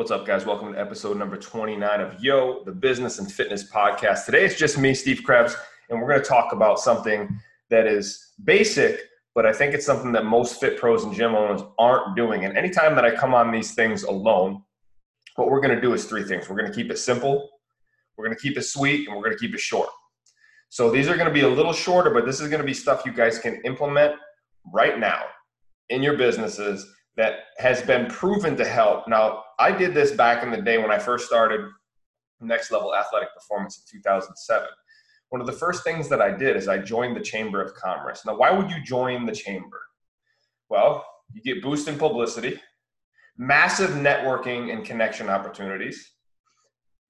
What's up, guys? Welcome to episode number 29 of Yo, the Business and Fitness Podcast. Today it's just me, Steve Krebs, and we're going to talk about something that is basic, but I think it's something that most fit pros and gym owners aren't doing. And anytime that I come on these things alone, what we're going to do is three things. We're going to keep it simple, we're going to keep it sweet, and we're going to keep it short. So these are going to be a little shorter, but this is going to be stuff you guys can implement right now in your businesses that has been proven to help. Now, I did this back in the day when I first started Next Level Athletic Performance in 2007. One of the first things that I did is I joined the Chamber of Commerce. Now, why would you join the Chamber? Well, you get boosting publicity, massive networking and connection opportunities.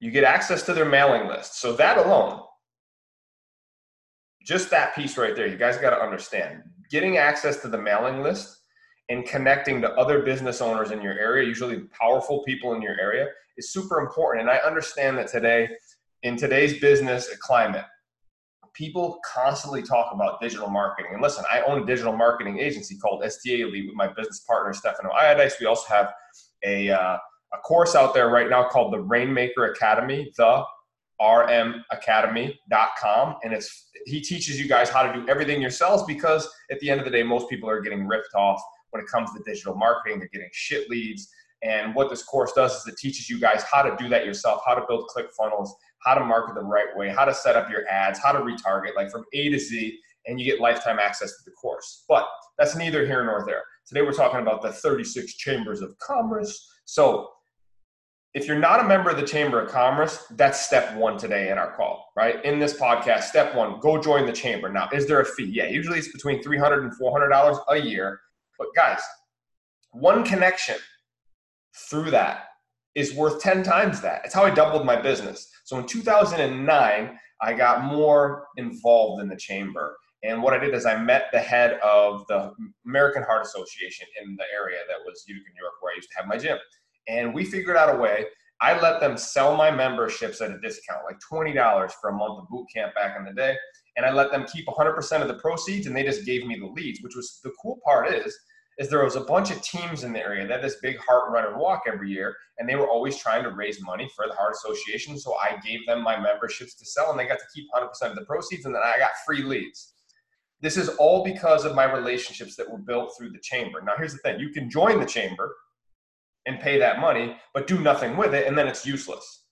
You get access to their mailing list. So, that alone, just that piece right there, you guys got to understand. Getting access to the mailing list and connecting to other business owners in your area, usually powerful people in your area, is super important. And I understand that today, in today's business climate, people constantly talk about digital marketing. And listen, I own a digital marketing agency called STA Elite with my business partner, Stefano Iodice. We also have a, uh, a course out there right now called the Rainmaker Academy, the rmacademy.com. And it's he teaches you guys how to do everything yourselves because at the end of the day, most people are getting ripped off when it comes to digital marketing. They're getting shit leads. And what this course does is it teaches you guys how to do that yourself, how to build click funnels, how to market the right way, how to set up your ads, how to retarget, like from A to Z, and you get lifetime access to the course. But that's neither here nor there. Today we're talking about the 36 chambers of commerce. So if you're not a member of the Chamber of Commerce, that's step one today in our call, right? In this podcast, step one, go join the chamber. Now, is there a fee? Yeah, usually it's between $300 and $400 a year. But guys, one connection through that is worth 10 times that. It's how I doubled my business. So in 2009, I got more involved in the chamber. And what I did is I met the head of the American Heart Association in the area that was Utica, New York, where I used to have my gym. And we figured out a way. I let them sell my memberships at a discount, like $20 for a month of boot camp back in the day. And I let them keep 100% of the proceeds and they just gave me the leads, which was the cool part is is there was a bunch of teams in the area that had this big heart run and walk every year, and they were always trying to raise money for the Heart Association. So I gave them my memberships to sell, and they got to keep 100% of the proceeds, and then I got free leads. This is all because of my relationships that were built through the chamber. Now, here's the thing you can join the chamber and pay that money, but do nothing with it, and then it's useless.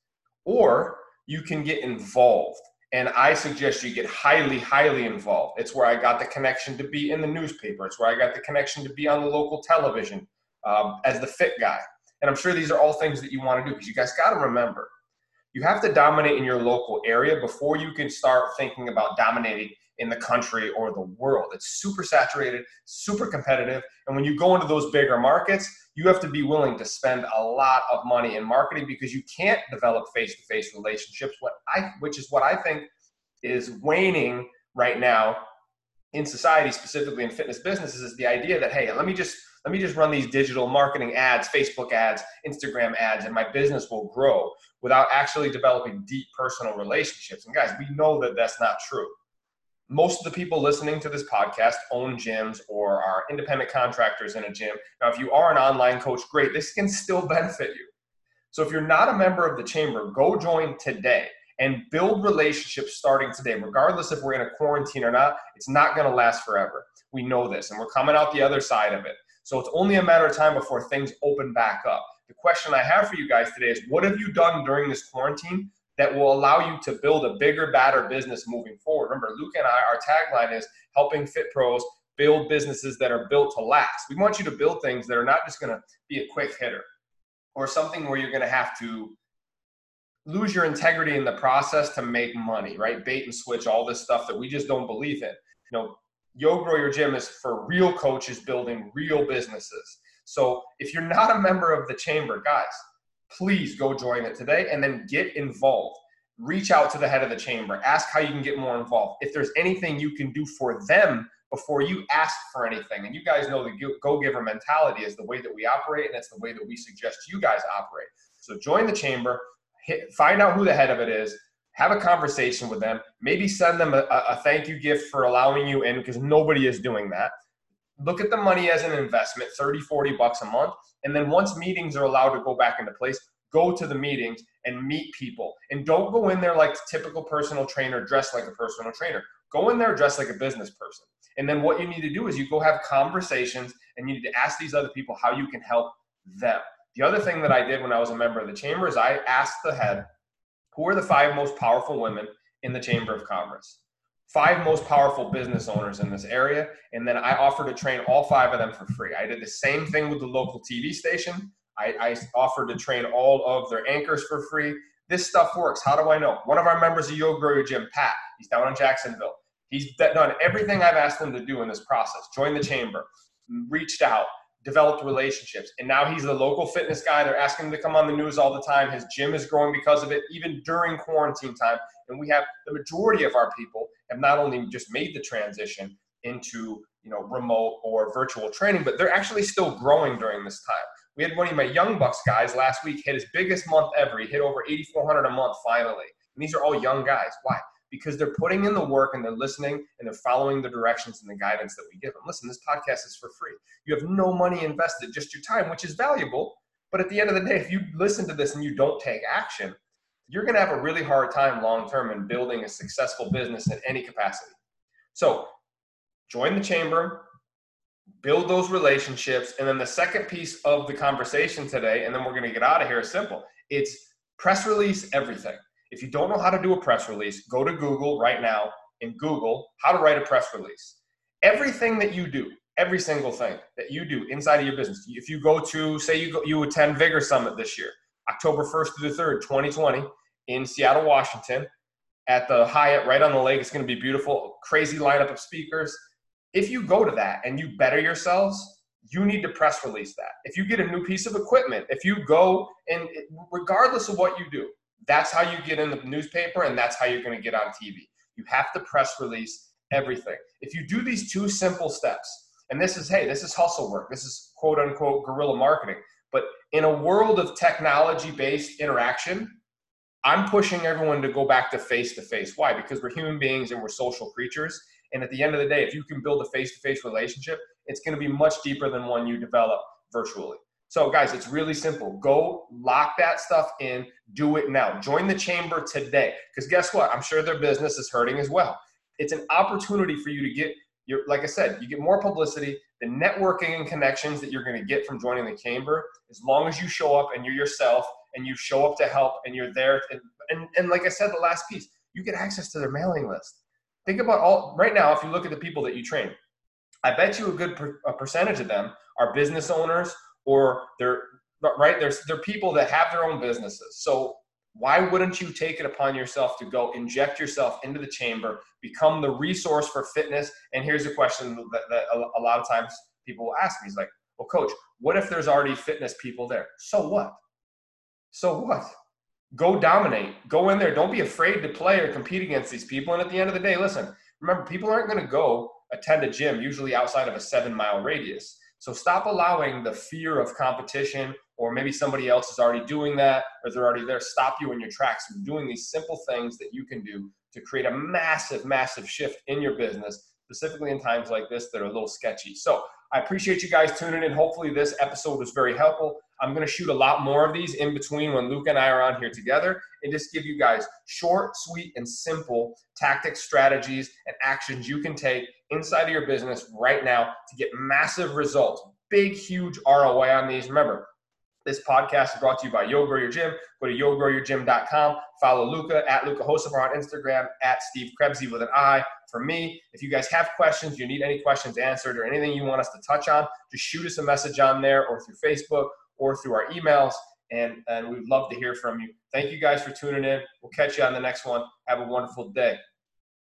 Or you can get involved and I suggest you get highly, highly involved. It's where I got the connection to be in the newspaper. It's where I got the connection to be on the local television um, as the fit guy. And I'm sure these are all things that you want to do because you guys got to remember you have to dominate in your local area before you can start thinking about dominating in the country or the world. It's super saturated, super competitive. And when you go into those bigger markets, you have to be willing to spend a lot of money in marketing because you can't develop face-to-face relationships what I which is what I think is waning right now in society specifically in fitness businesses is the idea that hey let me just let me just run these digital marketing ads facebook ads instagram ads and my business will grow without actually developing deep personal relationships and guys we know that that's not true most of the people listening to this podcast own gyms or are independent contractors in a gym. Now, if you are an online coach, great. This can still benefit you. So, if you're not a member of the chamber, go join today and build relationships starting today, regardless if we're in a quarantine or not. It's not going to last forever. We know this, and we're coming out the other side of it. So, it's only a matter of time before things open back up. The question I have for you guys today is what have you done during this quarantine that will allow you to build a bigger, badder business moving forward. Remember, Luke and I, our tagline is helping fit pros build businesses that are built to last. We want you to build things that are not just going to be a quick hitter or something where you're going to have to lose your integrity in the process to make money, right? Bait and switch, all this stuff that we just don't believe in. You know, Yo Grow Your Gym is for real coaches building real businesses. So if you're not a member of the chamber, guys, please go join it today and then get involved. Reach out to the head of the chamber. Ask how you can get more involved. If there's anything you can do for them before you ask for anything. And you guys know the go giver mentality is the way that we operate, and it's the way that we suggest you guys operate. So join the chamber, hit, find out who the head of it is, have a conversation with them, maybe send them a, a thank you gift for allowing you in because nobody is doing that. Look at the money as an investment 30 40 bucks a month and then once meetings are allowed to go back into place go to the meetings and meet people. And don't go in there like the typical personal trainer dressed like a personal trainer. Go in there dressed like a business person. And then what you need to do is you go have conversations and you need to ask these other people how you can help them. The other thing that i did when i was a member of the chamber is i asked the head who are the five most powerful women in the chamber of commerce five most powerful business owners in this area. And then I offered to train all five of them for free. I did the same thing with the local TV station. I, I offered to train all of their anchors for free. This stuff works. How do I know? One of our members of Yo Grow Your Gym, Pat, he's down in Jacksonville. He's done everything I've asked him to do in this process. Joined the chamber, reached out, developed relationships. And now he's the local fitness guy. They're asking him to come on the news all the time. His gym is growing because of it, even during quarantine time. And we have the majority of our people have not only just made the transition into you know remote or virtual training, but they're actually still growing during this time. We had one of my young bucks guys last week hit his biggest month ever. He hit over 8,400 a month finally. And these are all young guys. Why? Because they're putting in the work and they're listening and they're following the directions and the guidance that we give them. Listen, this podcast is for free. You have no money invested, just your time, which is valuable. But at the end of the day, if you listen to this and you don't take action, you're going to have a really hard time long term in building a successful business in any capacity. So, join the chamber, build those relationships, and then the second piece of the conversation today, and then we're going to get out of here is simple. It's press release everything. If you don't know how to do a press release, go to Google right now and Google how to write a press release. Everything that you do, every single thing that you do inside of your business. If you go to, say you go, you attend Vigor Summit this year, October 1st to the 3rd, 2020, in Seattle, Washington, at the Hyatt right on the lake. It's going to be beautiful, crazy lineup of speakers. If you go to that and you better yourselves, you need to press release that. If you get a new piece of equipment, if you go and regardless of what you do, that's how you get in the newspaper and that's how you're going to get on TV. You have to press release everything. If you do these two simple steps, and this is, hey, this is hustle work, this is quote unquote guerrilla marketing. But in a world of technology based interaction, I'm pushing everyone to go back to face to face. Why? Because we're human beings and we're social creatures. And at the end of the day, if you can build a face to face relationship, it's going to be much deeper than one you develop virtually. So, guys, it's really simple. Go lock that stuff in, do it now. Join the chamber today. Because guess what? I'm sure their business is hurting as well. It's an opportunity for you to get your, like I said, you get more publicity, the networking and connections that you're going to get from joining the chamber, as long as you show up and you're yourself and you show up to help and you're there. And, and, and like I said, the last piece, you get access to their mailing list. Think about all right now, if you look at the people that you train, I bet you a good per, a percentage of them are business owners or they're right. There's they're people that have their own businesses. So why wouldn't you take it upon yourself to go inject yourself into the chamber, become the resource for fitness? And here's a question that, that a, lot of times people will ask me: Is like, well, coach, what if there's already fitness people there? So what? So what? Go dominate. Go in there. Don't be afraid to play or compete against these people. And at the end of the day, listen, remember, people aren't going to go attend a gym usually outside of a seven mile radius. So stop allowing the fear of competition or maybe somebody else is already doing that or they're already there stop you in your tracks from doing these simple things that you can do to create a massive, massive shift in your business, specifically in times like this that are a little sketchy. So I appreciate you guys tuning in. Hopefully, this episode was very helpful. I'm going to shoot a lot more of these in between when Luke and I are on here together and just give you guys short, sweet, and simple tactics, strategies, and actions you can take inside of your business right now to get massive results. Big, huge ROI on these. Remember, this podcast is brought to you by Yo Grow Your Gym. Go to yogrowyourgym.com. Follow Luka at Luka Hocevar on Instagram, at Steve Krebsy with an I. For me, if you guys have questions, you need any questions answered, or anything you want us to touch on, just shoot us a message on there or through Facebook or through our emails. And, and we'd love to hear from you. Thank you guys for tuning in. We'll catch you on the next one. Have a wonderful day.